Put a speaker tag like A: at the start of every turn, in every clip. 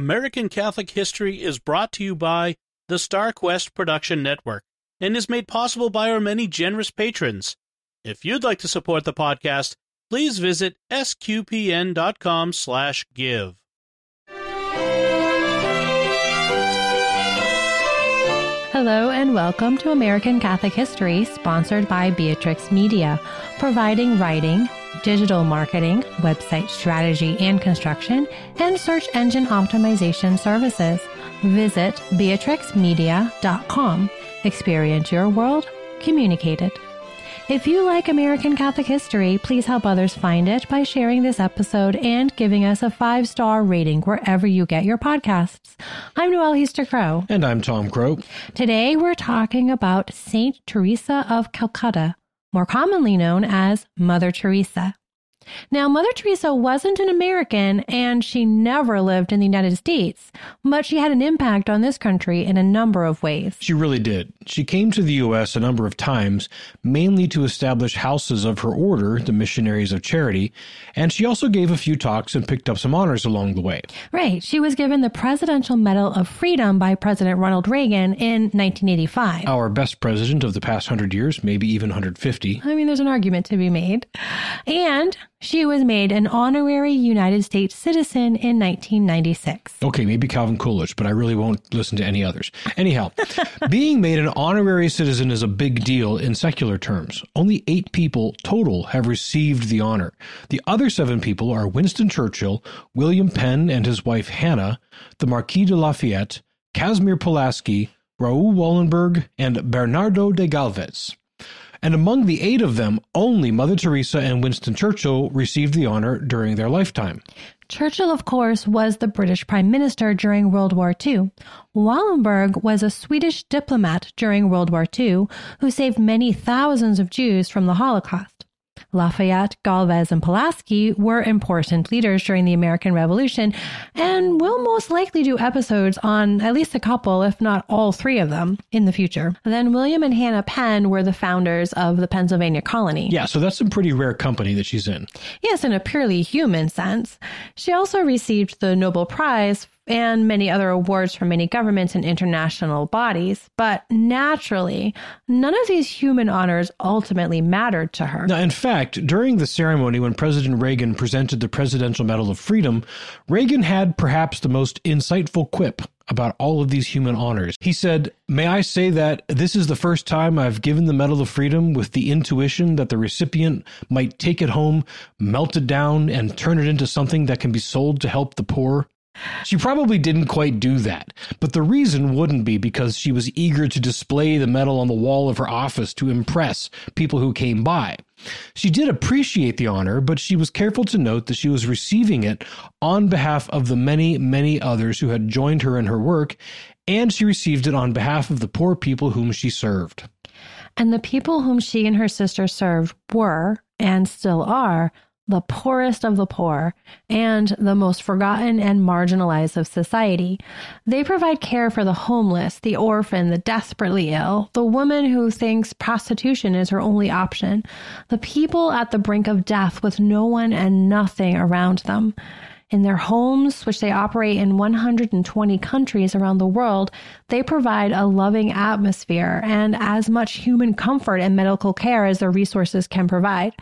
A: American Catholic History is brought to you by the StarQuest Production Network and is made possible by our many generous patrons. If you'd like to support the podcast, please visit sqpn.com/give.
B: Hello and welcome to American Catholic History, sponsored by Beatrix Media, providing writing, digital marketing, website strategy and construction, and search engine optimization services. Visit beatrixmedia.com. Experience your world, communicate it. If you like American Catholic history, please help others find it by sharing this episode and giving us a five star rating wherever you get your podcasts. I'm Noelle Heaster Crowe.
C: And I'm Tom Crowe.
B: Today we're talking about Saint Teresa of Calcutta, more commonly known as Mother Teresa. Now, Mother Teresa wasn't an American and she never lived in the United States, but she had an impact on this country in a number of ways.
C: She really did. She came to the U.S. a number of times, mainly to establish houses of her order, the Missionaries of Charity, and she also gave a few talks and picked up some honors along the way.
B: Right. She was given the Presidential Medal of Freedom by President Ronald Reagan in 1985.
C: Our best president of the past hundred years, maybe even 150.
B: I mean, there's an argument to be made. And she was made an honorary United States citizen in 1996.
C: Okay, maybe Calvin Coolidge, but I really won't listen to any others. Anyhow, being made an honorary citizen is a big deal in secular terms. Only eight people total have received the honor. The other seven people are Winston Churchill, William Penn and his wife Hannah, the Marquis de Lafayette, Casimir Pulaski, Raoul Wallenberg, and Bernardo de Galvez. And among the eight of them, only Mother Teresa and Winston Churchill received the honor during their lifetime.
B: Churchill, of course, was the British Prime Minister during World War II. Wallenberg was a Swedish diplomat during World War II who saved many thousands of Jews from the Holocaust. Lafayette, Galvez, and Pulaski were important leaders during the American Revolution and will most likely do episodes on at least a couple, if not all three of them, in the future. Then William and Hannah Penn were the founders of the Pennsylvania colony.
C: Yeah, so that's some pretty rare company that she's in.
B: Yes, in a purely human sense. She also received the Nobel Prize and many other awards from many governments and international bodies. But naturally, none of these human honors ultimately mattered to her.
C: Now, in fact, during the ceremony when President Reagan presented the Presidential Medal of Freedom, Reagan had perhaps the most insightful quip about all of these human honors. He said, May I say that this is the first time I've given the Medal of Freedom with the intuition that the recipient might take it home, melt it down, and turn it into something that can be sold to help the poor? She probably didn't quite do that, but the reason wouldn't be because she was eager to display the medal on the wall of her office to impress people who came by. She did appreciate the honor, but she was careful to note that she was receiving it on behalf of the many, many others who had joined her in her work, and she received it on behalf of the poor people whom she served.
B: And the people whom she and her sister served were, and still are, the poorest of the poor and the most forgotten and marginalized of society. They provide care for the homeless, the orphan, the desperately ill, the woman who thinks prostitution is her only option, the people at the brink of death with no one and nothing around them in their homes, which they operate in 120 countries around the world, they provide a loving atmosphere and as much human comfort and medical care as their resources can provide.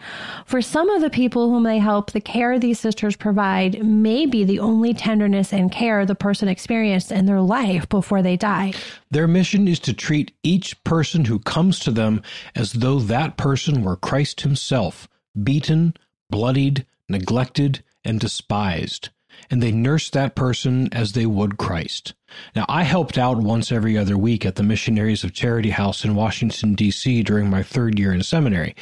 B: For some of the people whom they help, the care these sisters provide may be the only tenderness and care the person experienced in their life before they die.
C: Their mission is to treat each person who comes to them as though that person were Christ himself, beaten, bloodied, neglected, and despised, and they nursed that person as they would Christ. Now, I helped out once every other week at the Missionaries of Charity House in Washington, D.C. during my third year in seminary.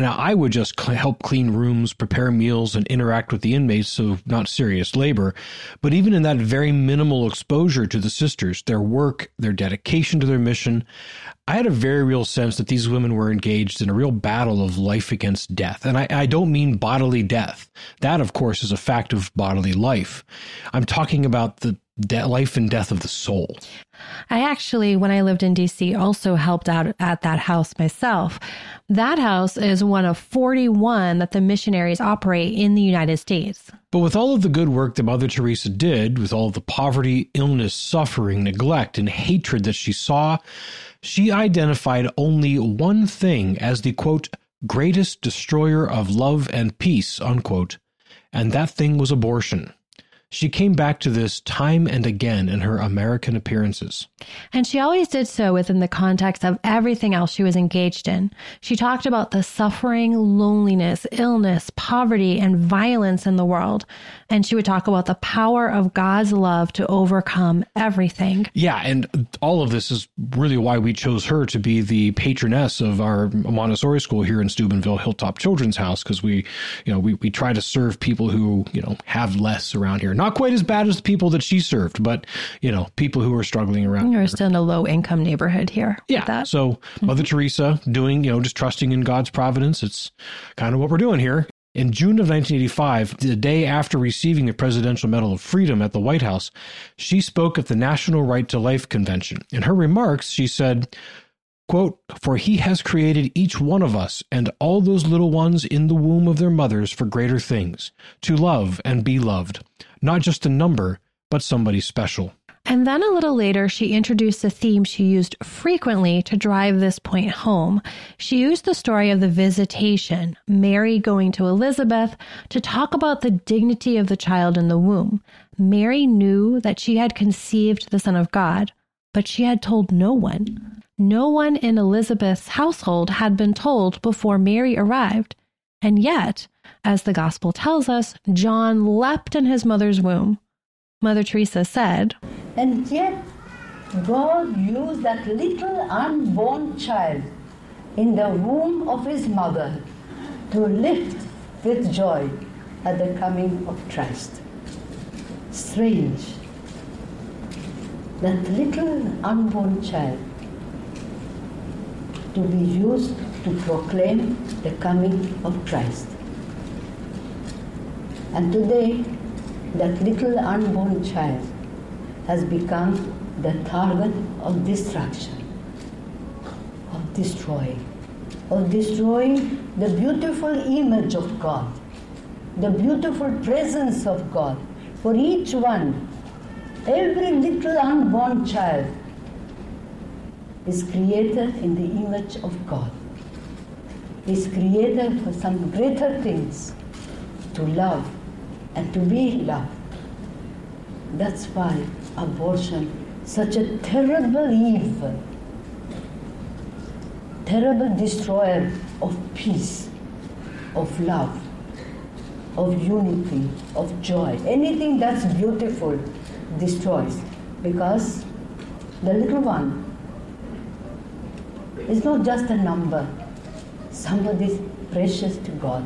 C: And I would just help clean rooms, prepare meals, and interact with the inmates, so not serious labor. But even in that very minimal exposure to the sisters, their work, their dedication to their mission, I had a very real sense that these women were engaged in a real battle of life against death. And I, I don't mean bodily death. That, of course, is a fact of bodily life. I'm talking about the de- life and death of the soul.
B: I actually, when I lived in DC, also helped out at that house myself. That house is one of 41 that the missionaries operate in the United States.
C: But with all of the good work that Mother Teresa did, with all the poverty, illness, suffering, neglect, and hatred that she saw, she identified only one thing as the quote, greatest destroyer of love and peace, unquote, and that thing was abortion. She came back to this time and again in her American appearances.
B: And she always did so within the context of everything else she was engaged in. She talked about the suffering, loneliness, illness, poverty, and violence in the world. And she would talk about the power of God's love to overcome everything.
C: Yeah, and all of this is really why we chose her to be the patroness of our Montessori school here in Steubenville Hilltop Children's House because we, you know, we, we try to serve people who, you know, have less around here. Not quite as bad as the people that she served, but, you know, people who are struggling around.
B: You're still in a low income neighborhood here.
C: Yeah. So Mother mm-hmm. Teresa doing, you know, just trusting in God's providence. It's kind of what we're doing here. In June of 1985, the day after receiving the Presidential Medal of Freedom at the White House, she spoke at the National Right to Life Convention. In her remarks, she said, quote, For he has created each one of us and all those little ones in the womb of their mothers for greater things, to love and be loved, not just a number, but somebody special.
B: And then a little later, she introduced a theme she used frequently to drive this point home. She used the story of the visitation, Mary going to Elizabeth, to talk about the dignity of the child in the womb. Mary knew that she had conceived the Son of God, but she had told no one. No one in Elizabeth's household had been told before Mary arrived. And yet, as the Gospel tells us, John leapt in his mother's womb. Mother Teresa said,
D: And yet, God used that little unborn child in the womb of his mother to lift with joy at the coming of Christ. Strange. That little unborn child to be used to proclaim the coming of Christ. And today, that little unborn child has become the target of destruction, of destroying, of destroying the beautiful image of God, the beautiful presence of God. For each one, every little unborn child is created in the image of God, is created for some greater things to love and to be loved. That's why abortion such a terrible evil, terrible destroyer of peace, of love, of unity, of joy. Anything that's beautiful destroys because the little one is not just a number. Somebody precious to God.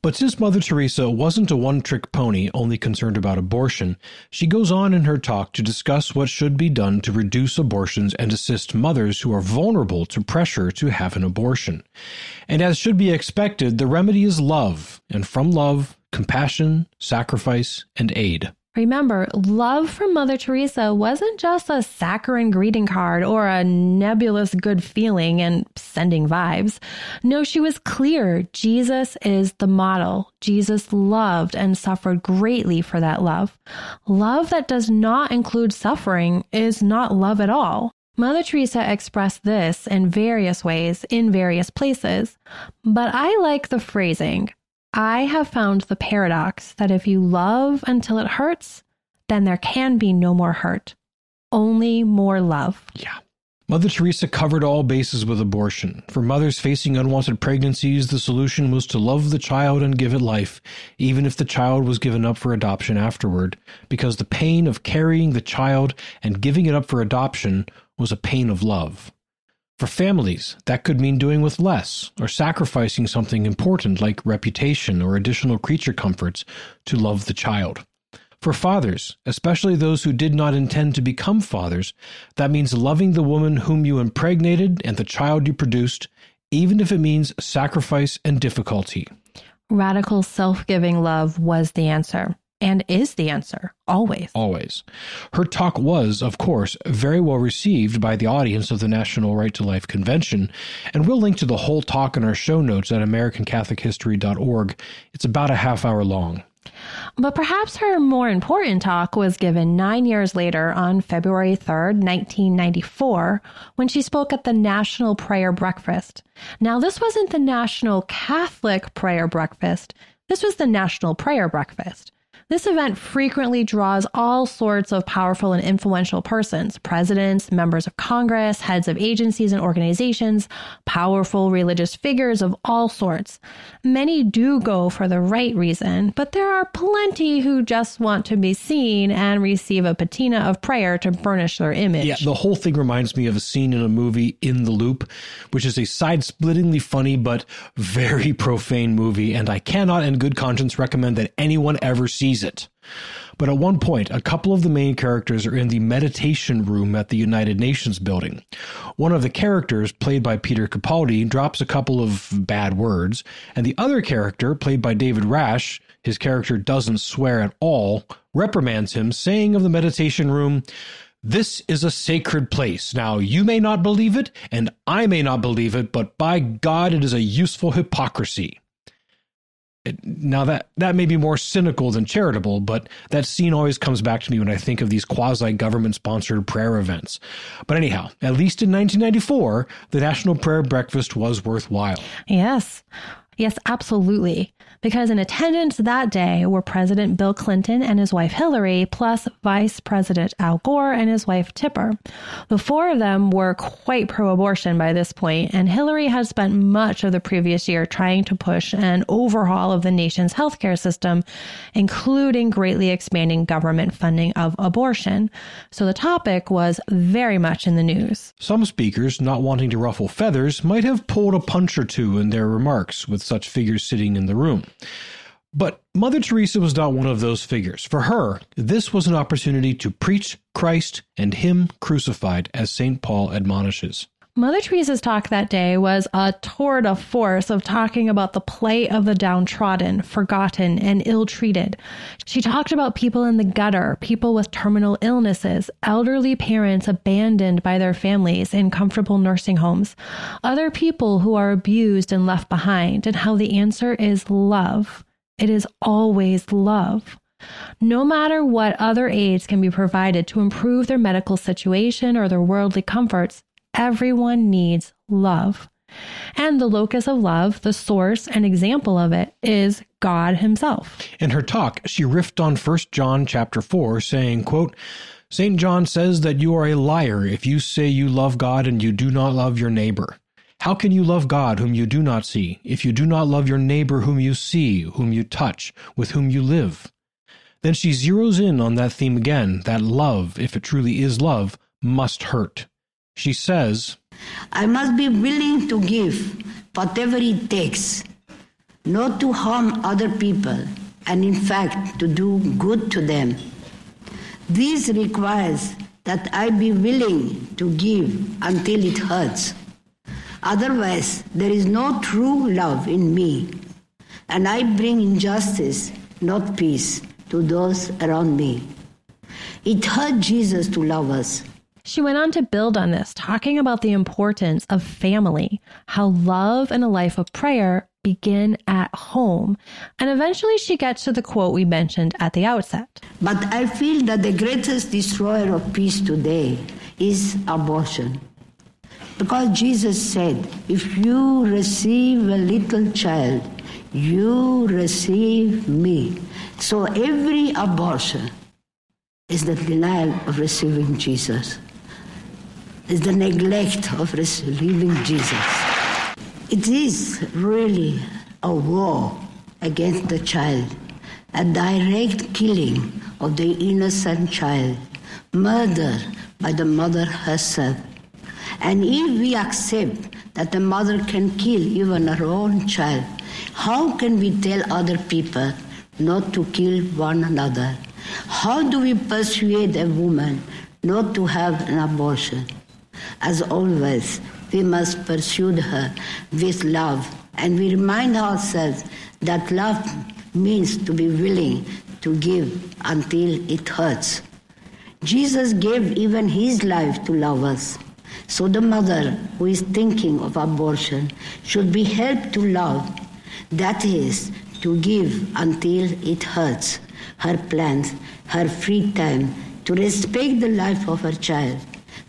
C: But since Mother Teresa wasn't a one trick pony only concerned about abortion, she goes on in her talk to discuss what should be done to reduce abortions and assist mothers who are vulnerable to pressure to have an abortion. And as should be expected, the remedy is love, and from love, compassion, sacrifice, and aid.
B: Remember, love from Mother Teresa wasn't just a saccharine greeting card or a nebulous good feeling and sending vibes. No, she was clear. Jesus is the model. Jesus loved and suffered greatly for that love. Love that does not include suffering is not love at all. Mother Teresa expressed this in various ways in various places, but I like the phrasing I have found the paradox that if you love until it hurts, then there can be no more hurt, only more love.
C: Yeah. Mother Teresa covered all bases with abortion. For mothers facing unwanted pregnancies, the solution was to love the child and give it life, even if the child was given up for adoption afterward, because the pain of carrying the child and giving it up for adoption was a pain of love. For families, that could mean doing with less or sacrificing something important like reputation or additional creature comforts to love the child. For fathers, especially those who did not intend to become fathers, that means loving the woman whom you impregnated and the child you produced, even if it means sacrifice and difficulty.
B: Radical self giving love was the answer. And is the answer, always.
C: Always. Her talk was, of course, very well received by the audience of the National Right to Life Convention, and we'll link to the whole talk in our show notes at AmericanCatholicHistory.org. It's about a half hour long.
B: But perhaps her more important talk was given nine years later on February 3rd, 1994, when she spoke at the National Prayer Breakfast. Now, this wasn't the National Catholic Prayer Breakfast, this was the National Prayer Breakfast. This event frequently draws all sorts of powerful and influential persons presidents, members of Congress, heads of agencies and organizations, powerful religious figures of all sorts. Many do go for the right reason, but there are plenty who just want to be seen and receive a patina of prayer to burnish their image.
C: Yeah, the whole thing reminds me of a scene in a movie, In the Loop, which is a side splittingly funny but very profane movie, and I cannot in good conscience recommend that anyone ever sees it. But at one point, a couple of the main characters are in the meditation room at the United Nations building. One of the characters, played by Peter Capaldi, drops a couple of bad words, and the other character, played by David Rasche, his character doesn't swear at all, reprimands him, saying of the meditation room, this is a sacred place. Now, you may not believe it, and I may not believe it, but by God, it is a useful hypocrisy now that that may be more cynical than charitable, but that scene always comes back to me when I think of these quasi government sponsored prayer events. But anyhow, at least in 1994, the National Prayer Breakfast was worthwhile.
B: Yes. Yes, absolutely. Because in attendance that day were President Bill Clinton and his wife Hillary, plus Vice President Al Gore and his wife Tipper. The four of them were quite pro abortion by this point, and Hillary had spent much of the previous year trying to push an overhaul of the nation's healthcare system, including greatly expanding government funding of abortion. So the topic was very much in the news.
C: Some speakers, not wanting to ruffle feathers, might have pulled a punch or two in their remarks with such figures sitting in the room. But Mother Teresa was not one of those figures. For her, this was an opportunity to preach Christ and Him crucified, as St. Paul admonishes.
B: Mother Teresa's talk that day was a tour de force of talking about the plight of the downtrodden, forgotten, and ill treated. She talked about people in the gutter, people with terminal illnesses, elderly parents abandoned by their families in comfortable nursing homes, other people who are abused and left behind, and how the answer is love. It is always love. No matter what other aids can be provided to improve their medical situation or their worldly comforts, Everyone needs love. And the locus of love, the source and example of it, is God himself.
C: In her talk, she riffed on 1 John chapter 4, saying, quote, St. John says that you are a liar if you say you love God and you do not love your neighbor. How can you love God whom you do not see, if you do not love your neighbor whom you see, whom you touch, with whom you live? Then she zeroes in on that theme again, that love, if it truly is love, must hurt. She says,
D: I must be willing to give whatever it takes, not to harm other people, and in fact to do good to them. This requires that I be willing to give until it hurts. Otherwise, there is no true love in me, and I bring injustice, not peace, to those around me. It hurt Jesus to love us.
B: She went on to build on this, talking about the importance of family, how love and a life of prayer begin at home. And eventually she gets to the quote we mentioned at the outset.
D: But I feel that the greatest destroyer of peace today is abortion. Because Jesus said, if you receive a little child, you receive me. So every abortion is the denial of receiving Jesus is the neglect of receiving Jesus. It is really a war against the child, a direct killing of the innocent child, murder by the mother herself. And if we accept that the mother can kill even her own child, how can we tell other people not to kill one another? How do we persuade a woman not to have an abortion? As always, we must pursue her with love, and we remind ourselves that love means to be willing to give until it hurts. Jesus gave even his life to love us. So the mother who is thinking of abortion should be helped to love, that is, to give until it hurts, her plans, her free time, to respect the life of her child.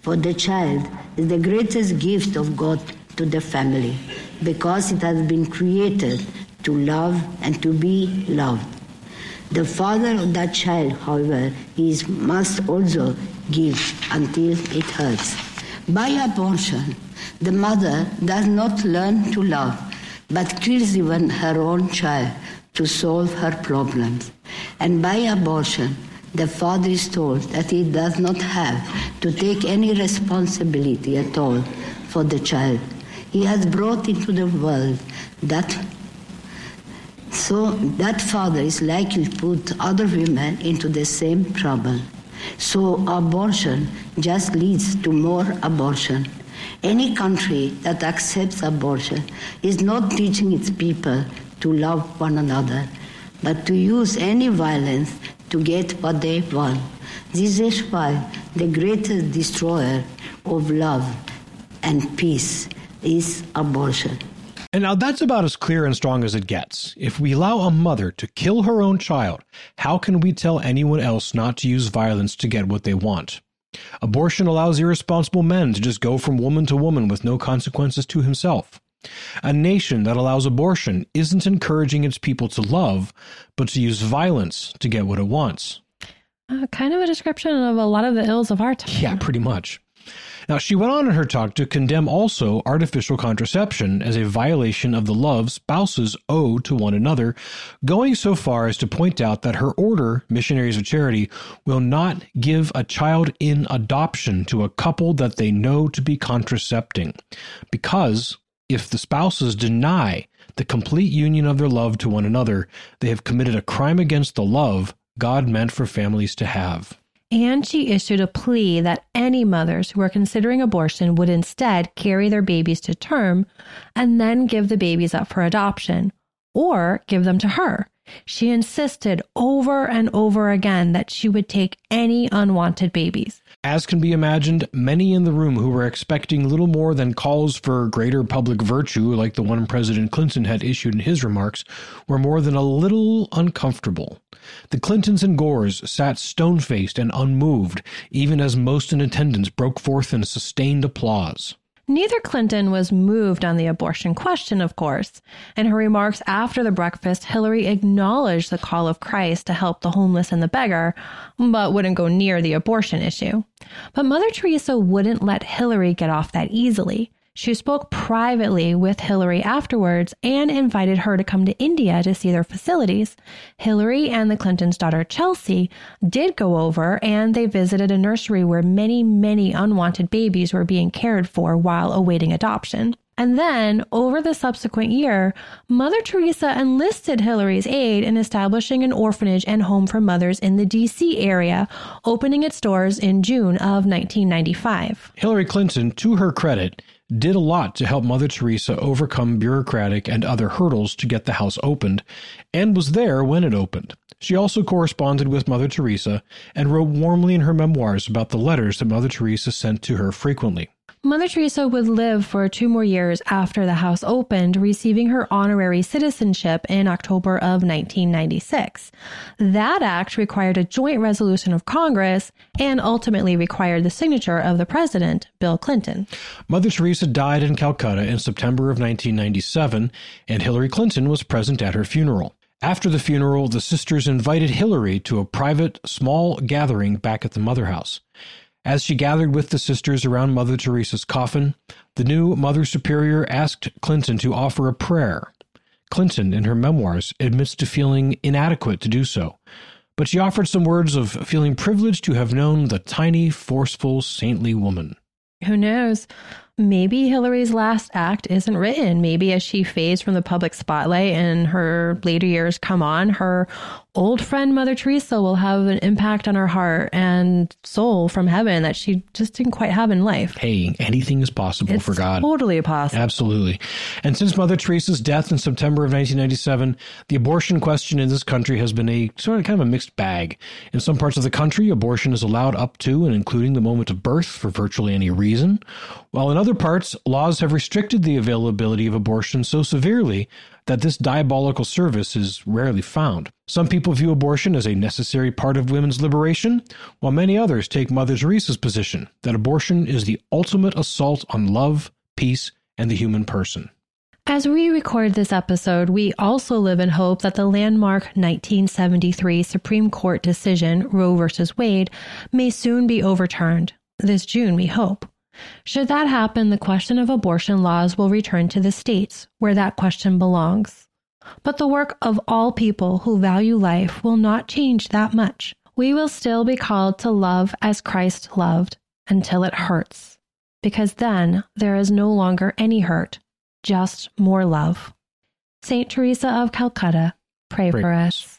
D: For the child is the greatest gift of God to the family because it has been created to love and to be loved. The father of that child, however, is, must also give until it hurts. By abortion, the mother does not learn to love, but kills even her own child to solve her problems. And by abortion, the father is told that he does not have to take any responsibility at all for the child. He has brought into the world that so that father is likely to put other women into the same trouble. So abortion just leads to more abortion. Any country that accepts abortion is not teaching its people to love one another, but to use any violence to get what they want. This is why the greatest destroyer of love and peace is abortion.
C: And now that's about as clear and strong as it gets. If we allow a mother to kill her own child, how can we tell anyone else not to use violence to get what they want? Abortion allows irresponsible men to just go from woman to woman with no consequences to himself. A nation that allows abortion isn't encouraging its people to love, but to use violence to get what it wants.
B: Uh, kind of a description of a lot of the ills of our time.
C: Yeah, pretty much. Now, she went on in her talk to condemn also artificial contraception as a violation of the love spouses owe to one another, going so far as to point out that her order, Missionaries of Charity, will not give a child in adoption to a couple that they know to be contracepting, because if the spouses deny the complete union of their love to one another, they have committed a crime against the love God meant for families to have
B: and she issued a plea that any mothers who are considering abortion would instead carry their babies to term and then give the babies up for adoption or give them to her. She insisted over and over again that she would take any unwanted babies.
C: As can be imagined, many in the room who were expecting little more than calls for greater public virtue, like the one President Clinton had issued in his remarks, were more than a little uncomfortable. The Clintons and Gores sat stone faced and unmoved, even as most in attendance broke forth in sustained applause.
B: Neither Clinton was moved on the abortion question, of course. In her remarks after the breakfast, Hillary acknowledged the call of Christ to help the homeless and the beggar, but wouldn't go near the abortion issue. But Mother Teresa wouldn't let Hillary get off that easily. She spoke privately with Hillary afterwards and invited her to come to India to see their facilities. Hillary and the Clintons' daughter Chelsea did go over and they visited a nursery where many, many unwanted babies were being cared for while awaiting adoption. And then, over the subsequent year, Mother Teresa enlisted Hillary's aid in establishing an orphanage and home for mothers in the DC area, opening its doors in June of 1995.
C: Hillary Clinton, to her credit, did a lot to help Mother Teresa overcome bureaucratic and other hurdles to get the house opened, and was there when it opened. She also corresponded with Mother Teresa and wrote warmly in her memoirs about the letters that Mother Teresa sent to her frequently.
B: Mother Teresa would live for two more years after the house opened, receiving her honorary citizenship in October of 1996. That act required a joint resolution of Congress and ultimately required the signature of the president, Bill Clinton.
C: Mother Teresa died in Calcutta in September of 1997, and Hillary Clinton was present at her funeral. After the funeral, the sisters invited Hillary to a private, small gathering back at the Mother House. As she gathered with the sisters around Mother Teresa's coffin, the new Mother Superior asked Clinton to offer a prayer. Clinton, in her memoirs, admits to feeling inadequate to do so, but she offered some words of feeling privileged to have known the tiny, forceful, saintly woman.
B: Who knows? Maybe Hillary's last act isn't written. Maybe as she fades from the public spotlight and her later years come on, her old friend Mother Teresa will have an impact on her heart and soul from heaven that she just didn't quite have in life.
C: Hey, anything is possible
B: It's
C: for God.
B: totally possible.
C: Absolutely. And since Mother Teresa's death in September of 1997, the abortion question in this country has been a sort of kind of a mixed bag. In some parts of the country, abortion is allowed up to and including the moment of birth for virtually any reason, while in other parts, laws have restricted the availability of abortion so severely that this diabolical service is rarely found. Some people view abortion as a necessary part of women's liberation, while many others take Mother Teresa's position that abortion is the ultimate assault on love, peace, and the human person.
B: As we record this episode, we also live in hope that the landmark 1973 Supreme Court decision, Roe v. Wade, may soon be overturned. This June, we hope. Should that happen, the question of abortion laws will return to the states, where that question belongs. But the work of all people who value life will not change that much. We will still be called to love as Christ loved until it hurts, because then there is no longer any hurt, just more love. Saint Teresa of Calcutta, pray,
C: Pray
B: for us.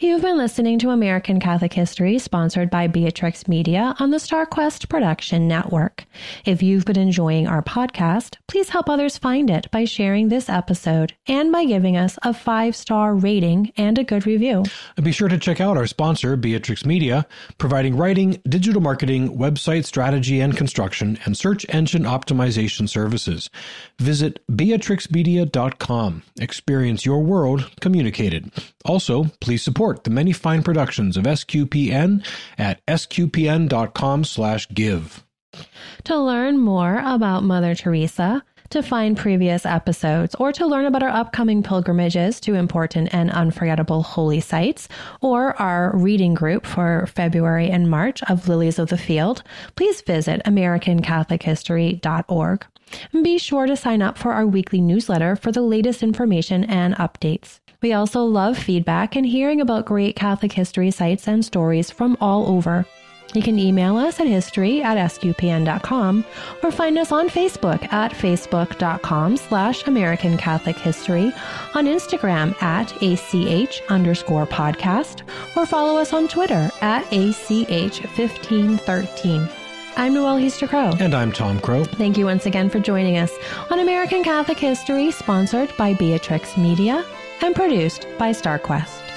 B: You've been listening to American Catholic History, sponsored by Beatrix Media on the StarQuest Production Network. If you've been enjoying our podcast, please help others find it by sharing this episode and by giving us a five star rating and a good review.
C: And be sure to check out our sponsor, Beatrix Media, providing writing, digital marketing, website strategy and construction, and search engine optimization services. Visit beatrixmedia.com. Experience your world communicated. Also, please support the many fine productions of SQPN at sqpn.com/give.
B: To learn more about Mother Teresa, to find previous episodes, or to learn about our upcoming pilgrimages to important and unforgettable holy sites, or our reading group for February and March of Lilies of the Field, please visit AmericanCatholicHistory.org. Be sure to sign up for our weekly newsletter for the latest information and updates. We also love feedback and hearing about great Catholic history sites and stories from all over. You can email us at history at sqpn.com or find us on Facebook at facebook.com slash American Catholic History, on Instagram at ACH underscore podcast, or follow us on Twitter at ACH1513. I'm Noelle Heaster Crowe.
C: And I'm Tom Crowe.
B: Thank you once again for joining us on American Catholic History, sponsored by Beatrix Media and produced by StarQuest.